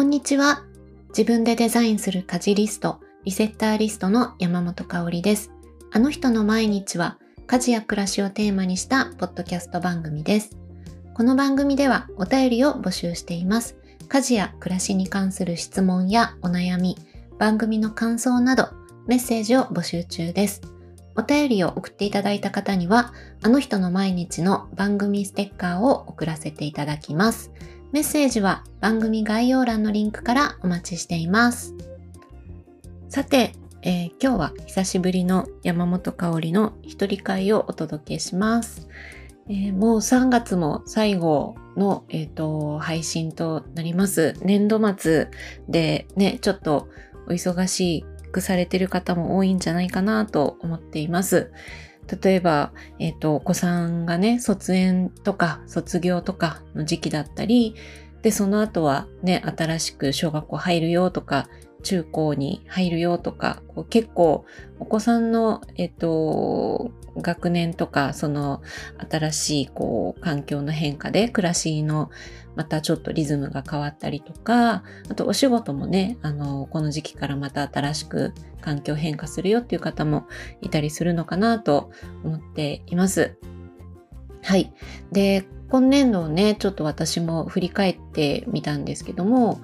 こんにちは。自分でデザインする家事リスト、リセッターリストの山本香里です。あの人の毎日は家事や暮らしをテーマにしたポッドキャスト番組です。この番組ではお便りを募集しています。家事や暮らしに関する質問やお悩み、番組の感想などメッセージを募集中です。お便りを送っていただいた方には、あの人の毎日の番組ステッカーを送らせていただきます。メッセージは番組概要欄のリンクからお待ちしています。さて、えー、今日は久しぶりの山本香里の一人会をお届けします。えー、もう3月も最後の、えーと、配信となります。年度末でね、ちょっとお忙しくされてる方も多いんじゃないかなと思っています。例えば、えっ、ー、と、お子さんがね、卒園とか卒業とかの時期だったり、で、その後はね、新しく小学校入るよとか、中高に入るよとか、こう結構お子さんの、えっと、学年とか、その新しいこう環境の変化で暮らしのまたちょっとリズムが変わったりとか、あとお仕事もね、あの、この時期からまた新しく環境変化するよっていう方もいたりするのかなと思っています。はい。で、今年度をね、ちょっと私も振り返ってみたんですけども、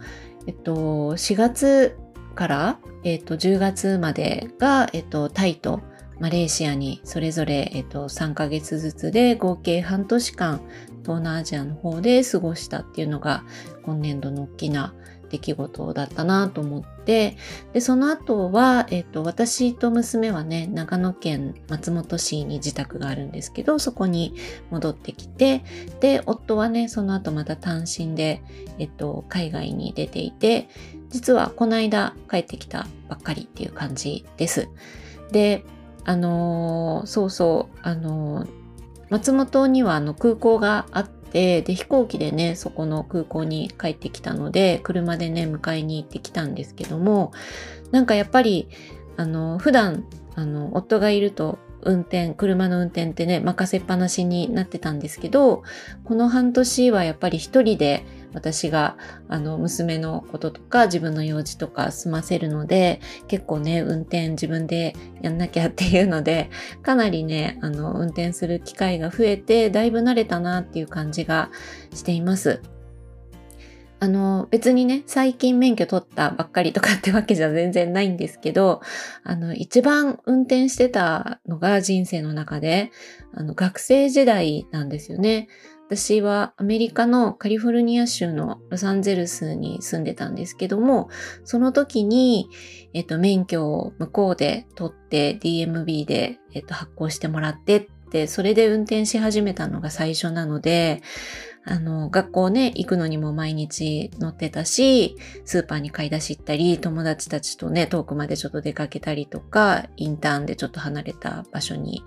えっと、4月から、えっと、10月までが、えっと、タイとマレーシアにそれぞれ、えっと、3ヶ月ずつで合計半年間東南アジアの方で過ごしたっていうのが今年度の大きな出来事だったなと思ってでその後は、えっと、私と娘はね長野県松本市に自宅があるんですけどそこに戻ってきてで夫はねその後また単身で、えっと、海外に出ていて実はこの間帰ってきたばっかりっていう感じです。で、あのー、そうそう、あのー、松本にはあの空港があって、で、飛行機でね、そこの空港に帰ってきたので、車でね、迎えに行ってきたんですけども、なんかやっぱり、あの、普段、あの、夫がいると運転、車の運転ってね、任せっぱなしになってたんですけど、この半年はやっぱり一人で私があの娘のこととか自分の用事とか済ませるので結構ね運転自分でやんなきゃっていうのでかなりねあの運転する機会が増えてだいぶ慣れたなっていう感じがしています。あの、別にね、最近免許取ったばっかりとかってわけじゃ 全然ないんですけど、あの、一番運転してたのが人生の中で、あの、学生時代なんですよね。私はアメリカのカリフォルニア州のロサンゼルスに住んでたんですけども、その時に、えっと、免許を向こうで取って DMB で、えっと、発行してもらってって、それで運転し始めたのが最初なので、あの、学校ね、行くのにも毎日乗ってたし、スーパーに買い出し行ったり、友達たちとね、遠くまでちょっと出かけたりとか、インターンでちょっと離れた場所に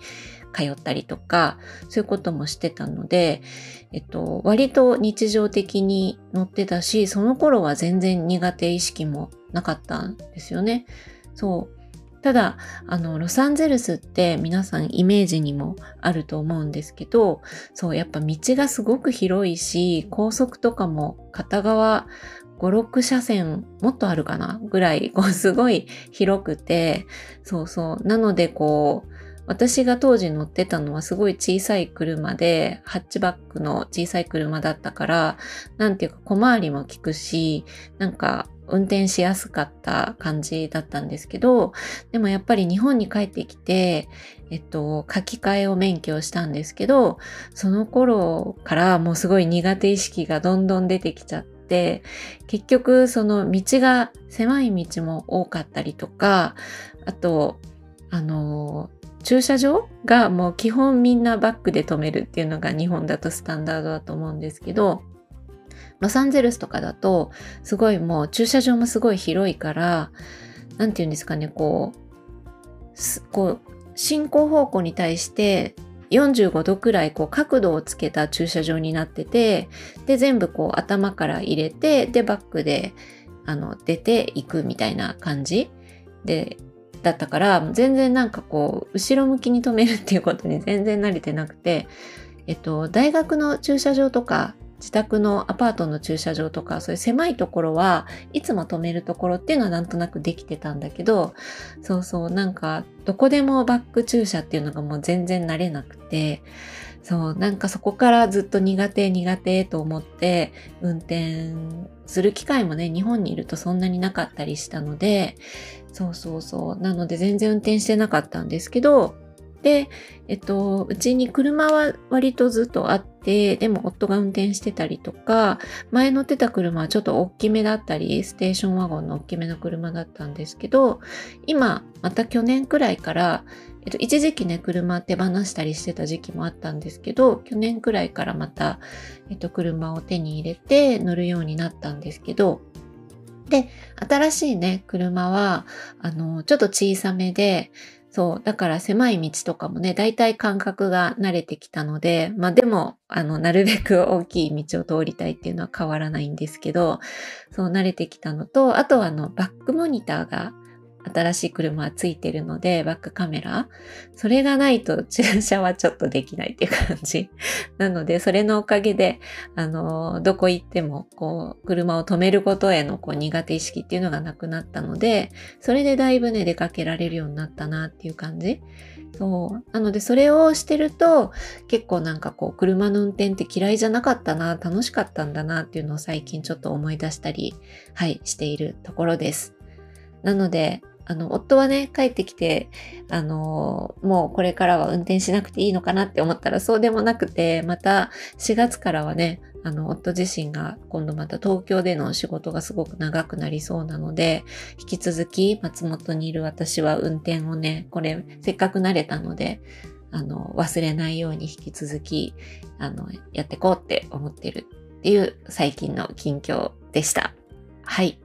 通ったりとか、そういうこともしてたので、えっと、割と日常的に乗ってたし、その頃は全然苦手意識もなかったんですよね。そう。ただ、あの、ロサンゼルスって皆さんイメージにもあると思うんですけど、そう、やっぱ道がすごく広いし、高速とかも片側5、6車線もっとあるかなぐらい、こうすごい広くて、そうそう。なのでこう、私が当時乗ってたのはすごい小さい車で、ハッチバックの小さい車だったから、なんていうか小回りも効くし、なんか運転しやすかった感じだったんですけど、でもやっぱり日本に帰ってきて、えっと、書き換えを免許をしたんですけど、その頃からもうすごい苦手意識がどんどん出てきちゃって、結局その道が狭い道も多かったりとか、あと、あの、駐車場がもう基本みんなバックで止めるっていうのが日本だとスタンダードだと思うんですけど、ロサンゼルスとかだと、すごいもう駐車場もすごい広いから、なんて言うんですかね、こう、こう、進行方向に対して45度くらいこう角度をつけた駐車場になってて、で、全部こう頭から入れて、で、バックで、あの、出ていくみたいな感じで、だったから、全然なんかこう、後ろ向きに止めるっていうことに全然慣れてなくて、えっと、大学の駐車場とか自宅のアパートの駐車場とかそういう狭いところはいつも止めるところっていうのはなんとなくできてたんだけどそうそうなんかどこでもバック駐車っていうのがもう全然慣れなくてそうなんかそこからずっと苦手苦手と思って運転する機会もね日本にいるとそんなになかったりしたのでそうそうそう。なので全然運転してなかったんですけどで、えっと、うちに車は割とずっとあって、でも夫が運転してたりとか、前乗ってた車はちょっと大きめだったり、ステーションワゴンの大きめの車だったんですけど、今、また去年くらいから、えっと、一時期ね、車手放したりしてた時期もあったんですけど、去年くらいからまた、えっと、車を手に入れて乗るようになったんですけど、で、新しいね、車は、あの、ちょっと小さめで、そう。だから狭い道とかもね、だいたい感覚が慣れてきたので、まあでも、あの、なるべく大きい道を通りたいっていうのは変わらないんですけど、そう慣れてきたのと、あとはあの、バックモニターが新しい車はついてるので、バックカメラ。それがないと駐車はちょっとできないっていう感じ。なので、それのおかげで、あの、どこ行っても、こう、車を止めることへのこう苦手意識っていうのがなくなったので、それでだいぶね、出かけられるようになったなっていう感じ。そう。なので、それをしてると、結構なんかこう、車の運転って嫌いじゃなかったな、楽しかったんだなっていうのを最近ちょっと思い出したり、はい、しているところです。なので、あの、夫はね、帰ってきて、あの、もうこれからは運転しなくていいのかなって思ったらそうでもなくて、また4月からはね、あの、夫自身が今度また東京での仕事がすごく長くなりそうなので、引き続き松本にいる私は運転をね、これせっかく慣れたので、あの、忘れないように引き続き、あの、やってこうって思ってるっていう最近の近況でした。はい。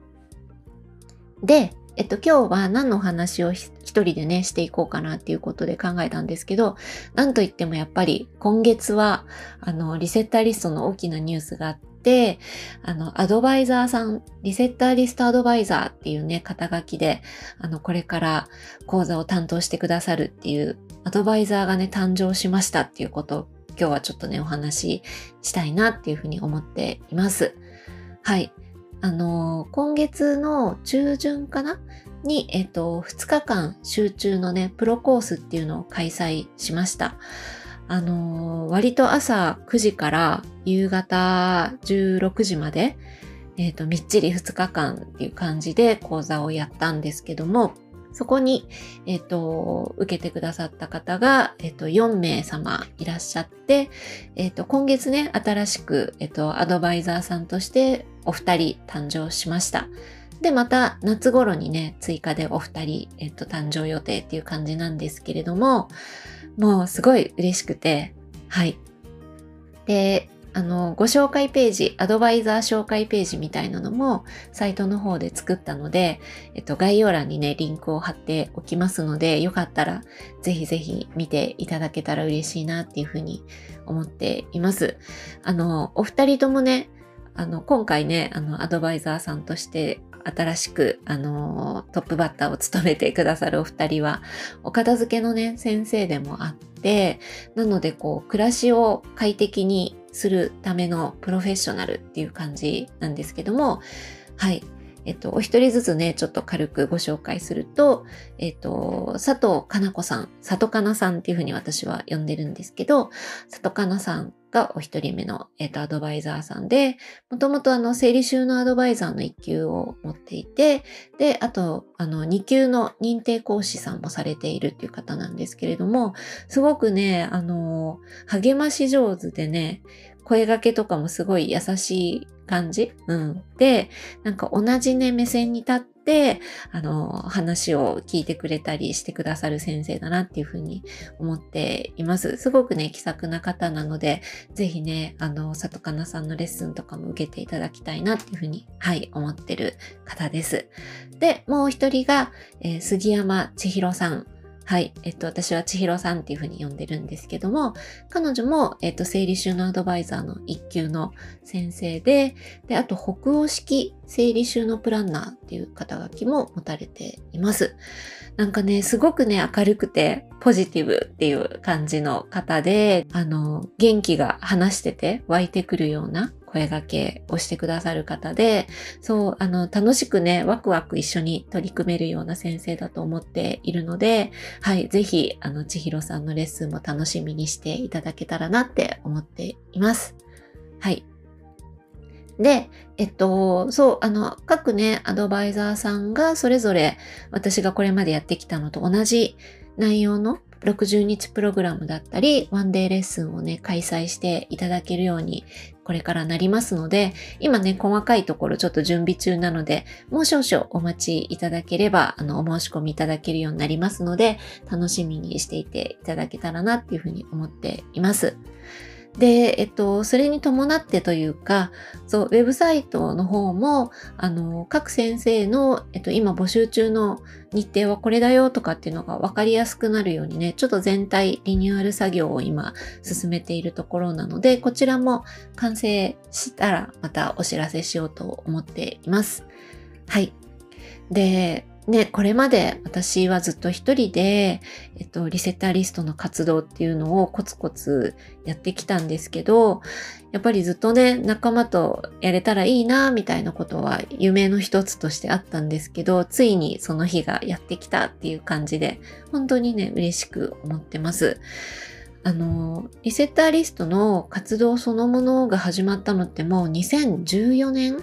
で、えっと、今日は何の話を一人でね、していこうかなっていうことで考えたんですけど、なんといってもやっぱり今月は、あの、リセッターリストの大きなニュースがあって、あの、アドバイザーさん、リセッターリストアドバイザーっていうね、肩書きで、あの、これから講座を担当してくださるっていうアドバイザーがね、誕生しましたっていうことを今日はちょっとね、お話ししたいなっていうふうに思っています。はい。あの、今月の中旬かな？に、えっと、2日間集中のね、プロコースっていうのを開催しました。あの、割と朝9時から夕方16時まで、えっと、みっちり2日間っていう感じで講座をやったんですけども、そこに、えっ、と、受けてくださった方が、えっ、と、4名様いらっしゃって、えっ、と、今月ね、新しく、えっ、と、アドバイザーさんとしてお二人誕生しました。で、また夏頃にね、追加でお二人、えっと、誕生予定っていう感じなんですけれども、もうすごい嬉しくて、はい。で、あの、ご紹介ページ、アドバイザー紹介ページみたいなのもサイトの方で作ったので、えっと、概要欄にね、リンクを貼っておきますので、よかったらぜひぜひ見ていただけたら嬉しいなっていうふうに思っています。あの、お二人ともね、あの、今回ね、あの、アドバイザーさんとして新しく、あの、トップバッターを務めてくださるお二人は、お片付けのね、先生でもあって、なので、こう、暮らしを快適にするためのプロフェッショナルっていう感じなんですけども、はい。えっと、お一人ずつね、ちょっと軽くご紹介すると、えっと、佐藤かな子さん、里かなさんっていうふうに私は呼んでるんですけど、里かなさんがお一人目の、えっ、と、アドバイザーさんで、もともとあの、生理収納アドバイザーの1級を持っていて、で、あと、あの、2級の認定講師さんもされているっていう方なんですけれども、すごくね、あの、励まし上手でね、声掛けとかもすごい優しい感じ？うん。で、なんか同じね、目線に立って、あの、話を聞いてくれたりしてくださる先生だなっていうふうに思っています。すごくね、気さくな方なので、ぜひね、あの、里かなさんのレッスンとかも受けていただきたいなっていうふうに、はい、思ってる方です。で、もう一人が、えー、杉山千尋さん。はい。えっと、私は千尋さんっていうふうに呼んでるんですけども、彼女も、えっと、生理収納アドバイザーの一級の先生で、で、あと、北欧式生理収納プランナーっていう肩書きも持たれています。なんかね、すごくね、明るくて、ポジティブっていう感じの方で、あの、元気が話してて湧いてくるような声掛けをしてくださる方で、そう、あの、楽しくね、ワクワク一緒に取り組めるような先生だと思っているので、はい、ぜひ、あの、千尋さんのレッスンも楽しみにしていただけたらなって思っています。はい。で、えっと、そう、あの、各ね、アドバイザーさんがそれぞれ私がこれまでやってきたのと同じ内容の60日プログラムだったり、ワンデーレッスンをね、開催していただけるように、これからなりますので、今ね、細かいところちょっと準備中なので、もう少々お待ちいただければ、あの、お申し込みいただけるようになりますので、楽しみにしていていただけたらなっていうふうに思っています。で、えっと、それに伴ってというか、そう、ウェブサイトの方も、あの、各先生の、えっと、今募集中の日程はこれだよとかっていうのが分かりやすくなるようにね、ちょっと全体リニューアル作業を今進めているところなので、こちらも完成したらまたお知らせしようと思っています。はい。で、ね、これまで私はずっと一人で、えっと、リセッターリストの活動っていうのをコツコツやってきたんですけど、やっぱりずっとね、仲間とやれたらいいな、みたいなことは夢の一つとしてあったんですけど、ついにその日がやってきたっていう感じで、本当にね、嬉しく思ってます。あの、リセッターリストの活動そのものが始まったのってもう2014年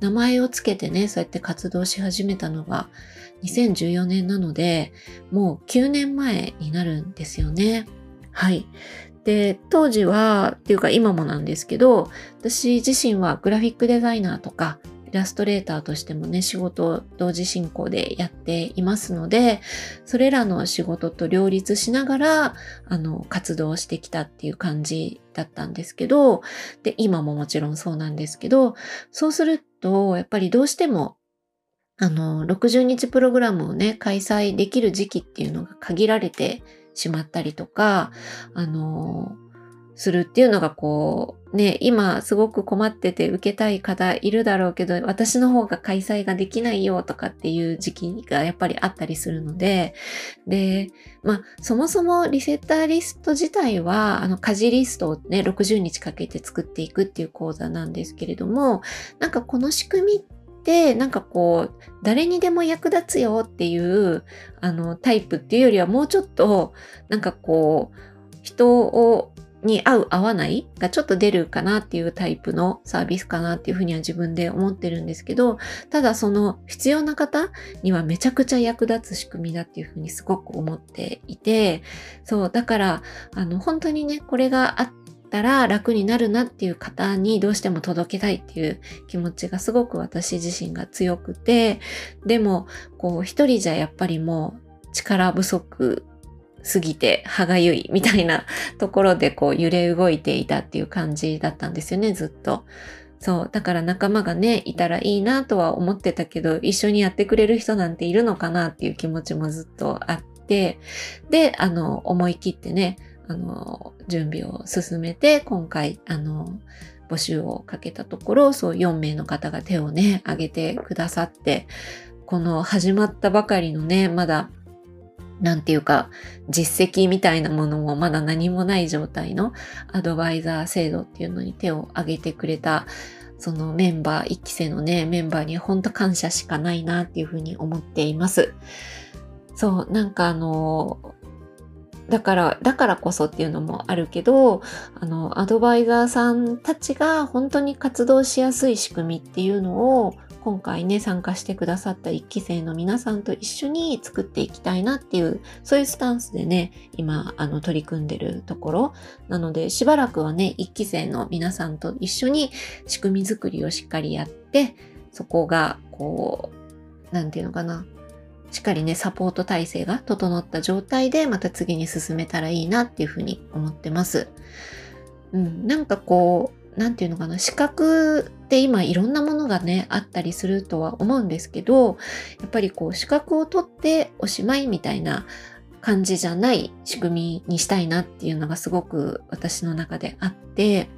名前をつけてね、そうやって活動し始めたのが2014年なので、もう9年前になるんですよね。はい。で、当時は、っていうか今もなんですけど、私自身はグラフィックデザイナーとか、イラストレーターとしてもね、仕事を同時進行でやっていますので、それらの仕事と両立しながら、あの、活動してきたっていう感じだったんですけど、で、今ももちろんそうなんですけど、そうすると、やっぱりどうしてもあの、60日プログラムをね、開催できる時期っていうのが限られてしまったりとか、あの、するっていうのがこう、ね、今すごく困ってて受けたい方いるだろうけど、私の方が開催ができないよとかっていう時期がやっぱりあったりするので、で、まあ、そもそもリセッターリスト自体は、あの、家事リストをね、60日かけて作っていくっていう講座なんですけれども、なんかこの仕組みって、なんかこう、誰にでも役立つよっていう、あの、タイプっていうよりはもうちょっと、なんかこう、人を、に合う合わないがちょっと出るかなっていうタイプのサービスかなっていうふうには自分で思ってるんですけど、ただその必要な方にはめちゃくちゃ役立つ仕組みだっていうふうにすごく思っていて、そう、だから、あの、本当にね、これがあって、たら楽になるなっていう方にどうしても届けたいっていう気持ちがすごく私自身が強くて、でも、こう一人じゃやっぱりもう力不足すぎて歯がゆいみたいなところでこう揺れ動いていたっていう感じだったんですよね、ずっと。そう。だから仲間がね、いたらいいなとは思ってたけど、一緒にやってくれる人なんているのかなっていう気持ちもずっとあって、で、あの、思い切ってね、あの、準備を進めて、今回、あの、募集をかけたところ、そう4名の方が手をね、挙げてくださって、この始まったばかりのね、まだ、なんていうか、実績みたいなものもまだ何もない状態のアドバイザー制度っていうのに手を挙げてくれた、そのメンバー、1期生のね、メンバーに本当感謝しかないなっていうふうに思っています。そう、なんかあの、だから、だからこそっていうのもあるけど、あの、アドバイザーさんたちが本当に活動しやすい仕組みっていうのを、今回ね、参加してくださった1期生の皆さんと一緒に作っていきたいなっていう、そういうスタンスでね、今、あの、取り組んでるところ。なので、しばらくはね、1期生の皆さんと一緒に仕組み作りをしっかりやって、そこが、こう、なんていうのかな、しっかりね、サポート体制が整った状態でまた次に進めたらいいなっていうふうに思ってます。うん、なんかこう、なんていうのかな、資格って今いろんなものがね、あったりするとは思うんですけど、やっぱりこう、資格を取っておしまいみたいな感じじゃない仕組みにしたいなっていうのがすごく私の中であって、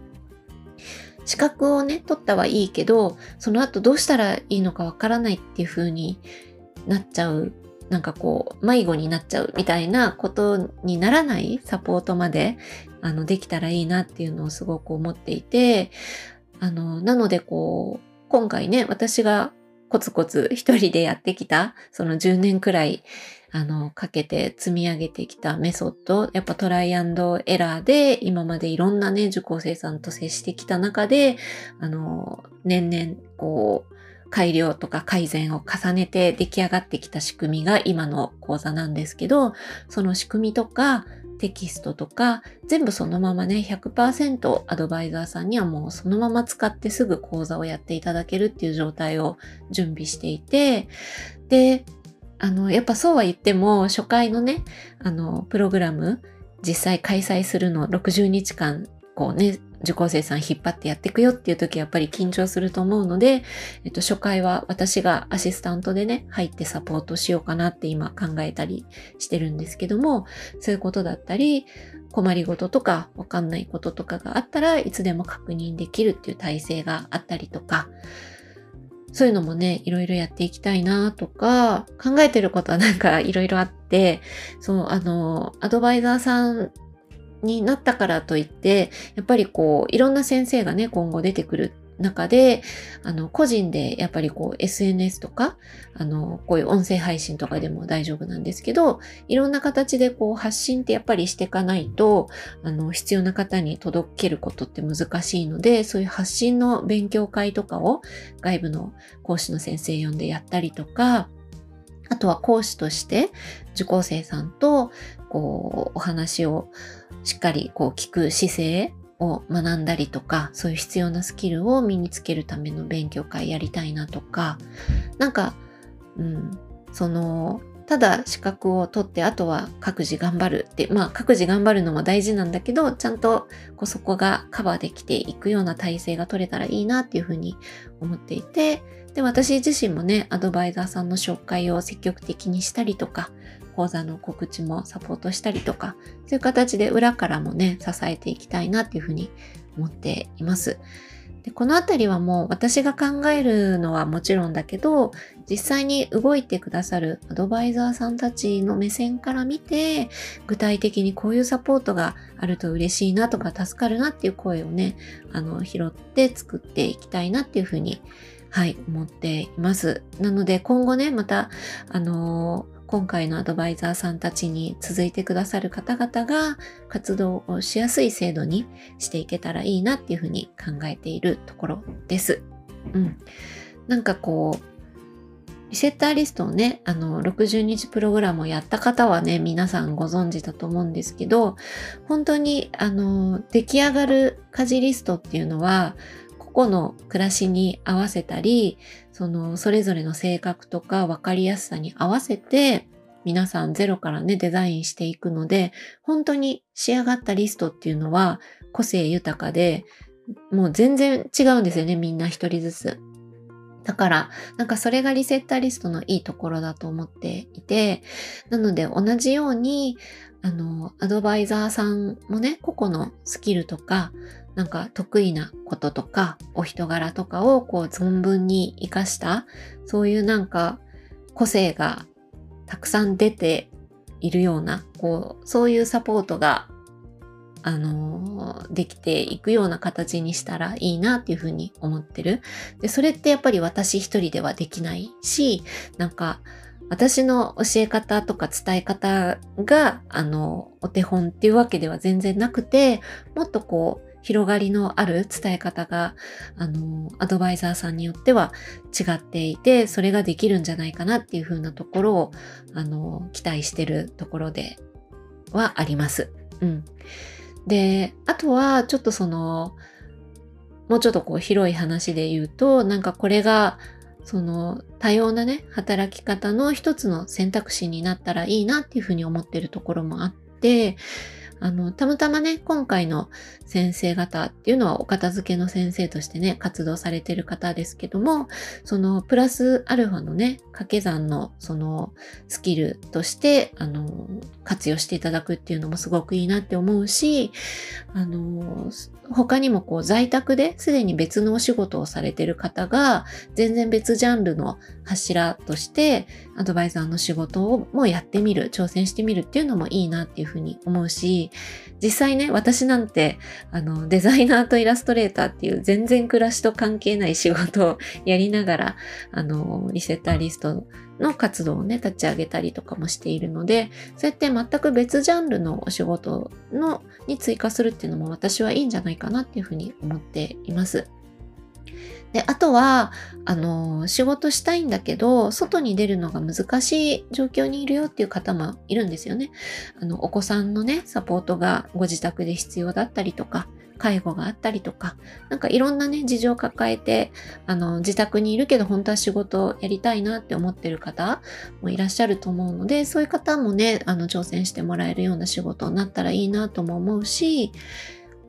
資格をね、取ったはいいけど、その後どうしたらいいのかわからないっていう風になっちゃう、なんかこう、迷子になっちゃうみたいなことにならない？サポートまで、あの、できたらいいなっていうのをすごく思っていて、あの、なのでこう、今回ね、私がコツコツ一人でやってきた、その10年くらい、あの、かけて積み上げてきたメソッド、やっぱトライアンドエラーで今までいろんなね、受講生さんと接してきた中で、あの、年々、こう、改良とか改善を重ねて出来上がってきた仕組みが今の講座なんですけど、その仕組みとかテキストとか全部そのままね100%アドバイザーさんにはもうそのまま使ってすぐ講座をやっていただけるっていう状態を準備していてであのやっぱそうは言っても初回のねあのプログラム実際開催するの60日間こうね受講生さん引っ張ってやっていくよっていう時やっぱり緊張すると思うので、えっと、初回は私がアシスタントでね、入ってサポートしようかなって今考えたりしてるんですけども、そういうことだったり、困りごととかわかんないこととかがあったらいつでも確認できるっていう体制があったりとか、そういうのもね、いろいろやっていきたいなとか、考えてることはなんかいろいろあって、そう、あの、アドバイザーさんになったからといって、やっぱりこう、いろんな先生がね、今後出てくる中で、あの、個人でやっぱりこう SNS とか、あの、こういう音声配信とかでも大丈夫なんですけど、いろんな形でこう発信ってやっぱりしていかないと、あの、必要な方に届けることって難しいので、そういう発信の勉強会とかを外部の講師の先生呼んでやったりとか、あとは講師として受講生さんとこうお話をしっかりこう聞く姿勢を学んだりとか、そういう必要なスキルを身につけるための勉強会やりたいなとか、なんか、うん、その、ただ資格を取ってあとは各自頑張るって、まあ各自頑張るのも大事なんだけど、ちゃんとこうそこがカバーできていくような体制が取れたらいいなっていうふうに思っていて、で、私自身もね、アドバイザーさんの紹介を積極的にしたりとか、講座の告知もサポートしたりとか、そういう形で裏からもね、支えていきたいなっていうふうに思っています。でこのあたりはもう私が考えるのはもちろんだけど、実際に動いてくださるアドバイザーさんたちの目線から見て、具体的にこういうサポートがあると嬉しいなとか助かるなっていう声をね、あの、拾って作っていきたいなっていうふうに、はい、思っています。なので今後ね、また、あのー今回のアドバイザーさんたちに続いてくださる方々が活動をしやすい制度にしていけたらいいなっていうふうに考えているところです。うん。なんかこう、リセッターリストをね、あの、60日プログラムをやった方はね、皆さんご存知だと思うんですけど、本当に、あの、出来上がる家事リストっていうのは、個々の暮らしに合わせたり、そのそれぞれの性格とか分かりやすさに合わせて皆さんゼロからねデザインしていくので、本当に仕上がったリストっていうのは個性豊かで、もう全然違うんですよね、みんな一人ずつ。だから、なんかそれがリセッターリストのいいところだと思っていて、なので同じように、あの、アドバイザーさんもね、個々のスキルとか、なんか得意なこととか、お人柄とかをこう存分に活かした、そういうなんか個性がたくさん出ているような、こう、そういうサポートが、あの、できていくような形にしたらいいなっていうふうに思ってる。で、それってやっぱり私一人ではできないし、なんか、私の教え方とか伝え方が、あの、お手本っていうわけでは全然なくて、もっとこう、広がりのある伝え方が、あの、アドバイザーさんによっては違っていて、それができるんじゃないかなっていう風なところを、あの、期待してるところではあります。うん。で、あとは、ちょっとその、もうちょっとこう広い話で言うと、なんかこれが、その多様なね、働き方の一つの選択肢になったらいいなっていうふうに思ってるところもあって、あの、たまたまね、今回の先生方っていうのはお片付けの先生としてね、活動されてる方ですけども、そのプラスアルファのね、掛け算のそのスキルとして、あの、活用していただくっていうのもすごくいいなって思うし、あの、他にもこう在宅ですでに別のお仕事をされてる方が全然別ジャンルの柱としてアドバイザーの仕事をもやってみる、挑戦してみるっていうのもいいなっていうふうに思うし、実際ね、私なんてあのデザイナーとイラストレーターっていう全然暮らしと関係ない仕事を やりながら、あの、リセッターリストの活動をね、立ち上げたりとかもしているので、そうやって全く別ジャンルのお仕事のに追加するっていうのも私はいいんじゃないかなっていうふうに思っています。で、あとは、あの、仕事したいんだけど、外に出るのが難しい状況にいるよっていう方もいるんですよね。あの、お子さんのね、サポートがご自宅で必要だったりとか、介護があったりとか、なんかいろんなね、事情を抱えて、あの、自宅にいるけど本当は仕事をやりたいなって思ってる方もいらっしゃると思うので、そういう方もね、あの、挑戦してもらえるような仕事になったらいいなとも思うし、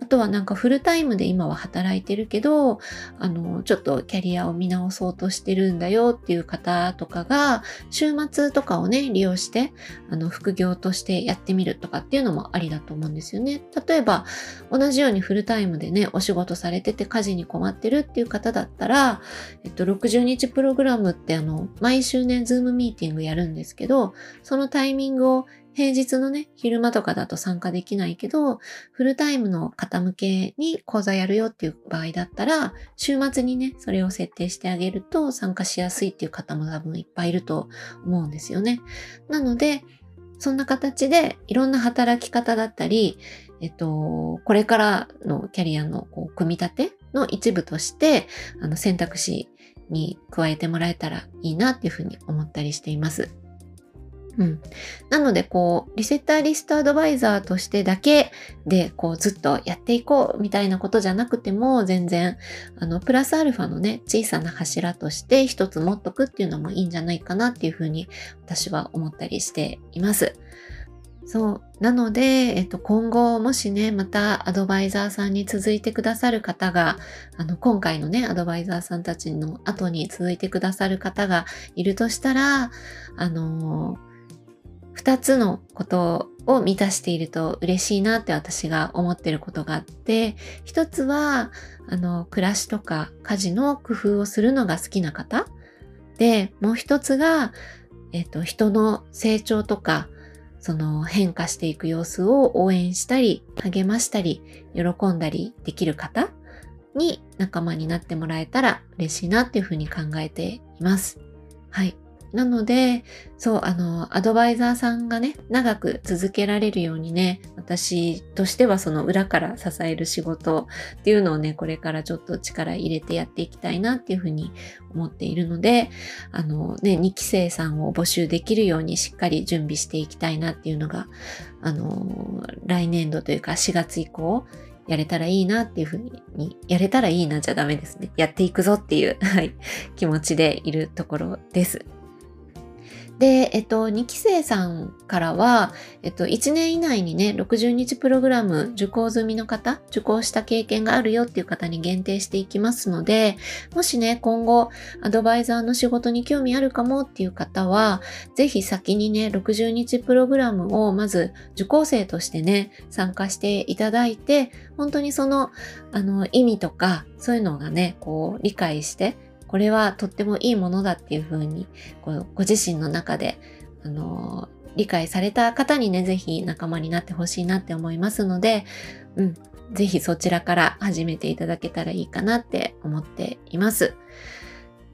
あとはなんかフルタイムで今は働いてるけど、あの、ちょっとキャリアを見直そうとしてるんだよっていう方とかが、週末とかをね、利用して、あの、副業としてやってみるとかっていうのもありだと思うんですよね。例えば、同じようにフルタイムでね、お仕事されてて家事に困ってるっていう方だったら、えっと、60日プログラムってあの、毎週ね、ズームミーティングやるんですけど、そのタイミングを平日のね、昼間とかだと参加できないけど、フルタイムの方向けに講座やるよっていう場合だったら、週末にね、それを設定してあげると参加しやすいっていう方も多分いっぱいいると思うんですよね。なので、そんな形でいろんな働き方だったり、えっと、これからのキャリアのこう組み立ての一部として、あの選択肢に加えてもらえたらいいなっていうふうに思ったりしています。うん。なので、こう、リセッターリストアドバイザーとしてだけで、こう、ずっとやっていこうみたいなことじゃなくても、全然、あの、プラスアルファのね、小さな柱として一つ持っとくっていうのもいいんじゃないかなっていうふうに、私は思ったりしています。そう。なので、えっと、今後もしね、またアドバイザーさんに続いてくださる方が、あの、今回のね、アドバイザーさんたちの後に続いてくださる方がいるとしたら、あのー二つのことを満たしていると嬉しいなって私が思ってることがあって、一つは、あの、暮らしとか家事の工夫をするのが好きな方。で、もう一つが、えっ、と、人の成長とか、その変化していく様子を応援したり、励ましたり、喜んだりできる方に仲間になってもらえたら嬉しいなっていうふうに考えています。はい。なので、そう、あの、アドバイザーさんがね、長く続けられるようにね、私としてはその裏から支える仕事っていうのをね、これからちょっと力入れてやっていきたいなっていうふうに思っているので、あのね、2期生さんを募集できるようにしっかり準備していきたいなっていうのが、あの、来年度というか4月以降、やれたらいいなっていうふうに、やれたらいいなじゃダメですね。やっていくぞっていう、はい、気持ちでいるところです。で、えっと、2期生さんからは、えっと、1年以内にね、60日プログラム受講済みの方、受講した経験があるよっていう方に限定していきますので、もしね、今後、アドバイザーの仕事に興味あるかもっていう方は、ぜひ先にね、60日プログラムをまず受講生としてね、参加していただいて、本当にその、あの、意味とか、そういうのがね、こう、理解して、これはとってもいいものだっていうふうにこうご自身の中で、あのー、理解された方にね、ぜひ仲間になってほしいなって思いますので、うん、ぜひそちらから始めていただけたらいいかなって思っています。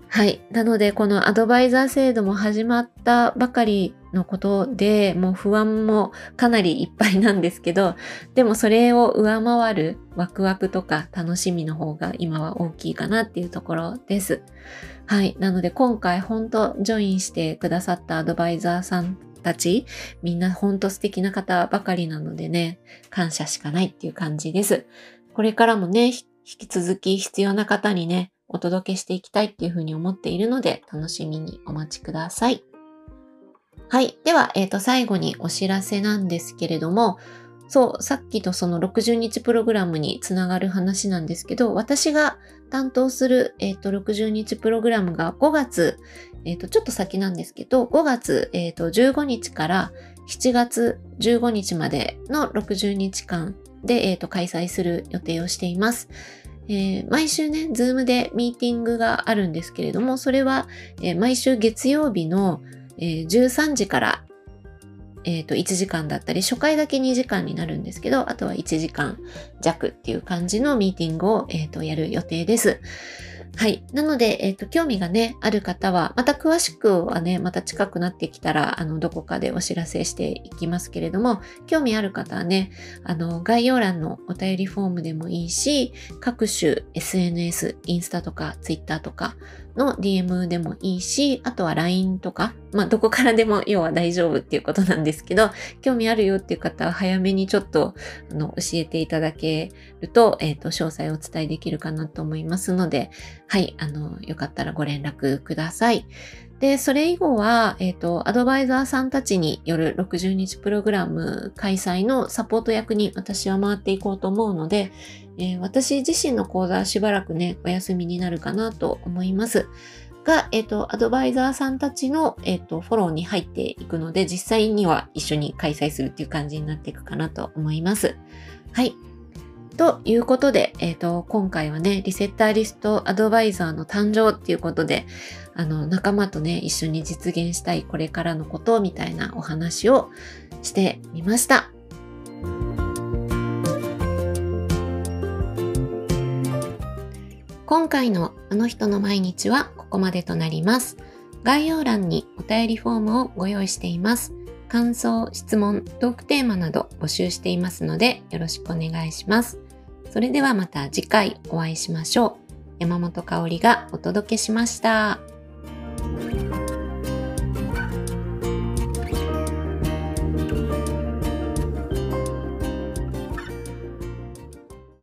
はい。なので、このアドバイザー制度も始まったばかりのことで、もう不安もかなりいっぱいなんですけど、でもそれを上回るワクワクとか楽しみの方が今は大きいかなっていうところです。はい。なので今回本当ジョインしてくださったアドバイザーさんたち、みんな本当素敵な方ばかりなのでね、感謝しかないっていう感じです。これからもね、引き続き必要な方にね、お届けしていきたいっていうふうに思っているので、楽しみにお待ちください。はい。では、えっ、ー、と、最後にお知らせなんですけれども、そう、さっきとその60日プログラムにつながる話なんですけど、私が担当する、えっ、ー、と、60日プログラムが5月、えっ、ー、と、ちょっと先なんですけど、5月、えっ、と、15日から、7月15日までの60日間で、えーと、開催する予定をしています。えー、毎週ね、 Zoom でミーティングがあるんですけれども、それは、えー、毎週月曜日の、えー、13時から、えー、と1時間だったり、初回だけ2時間になるんですけど、あとは1時間弱っていう感じのミーティングを、えー、とやる予定です。はい。なので、えっ、ー、と、興味がね、ある方は、また詳しくはね、また近くなってきたら、あの、どこかでお知らせしていきますけれども、興味ある方はね、あの、概要欄のお便りフォームでもいいし、各種 SNS、インスタとか、ツイッターとかの DM でもいいし、あとは LINE とか、まあ、どこからでも要は大丈夫っていうことなんですけど、興味あるよっていう方は早めにちょっと、あの、教えていただけると、えっ、ー、と、詳細をお伝えできるかなと思いますので、はい、あの、よかったらご連絡ください。で、それ以後は、えっ、ー、と、アドバイザーさんたちによる60日プログラム開催のサポート役に私は回っていこうと思うので、えー、私自身の講座はしばらくね、お休みになるかなと思います。が、えっ、ー、と、アドバイザーさんたちの、えっ、ー、と、フォローに入っていくので、実際には一緒に開催するっていう感じになっていくかなと思います。はい。ということで、えっ、ー、と、今回はね、リセッターリストアドバイザーの誕生っていうことで、あの、仲間とね、一緒に実現したいこれからのことみたいなお話をしてみました。今回のあの人の毎日はここまでとなります。概要欄にお便りフォームをご用意しています。感想、質問、トークテーマなど募集していますのでよろしくお願いします。それではまた次回お会いしましょう。山本香里がお届けしました。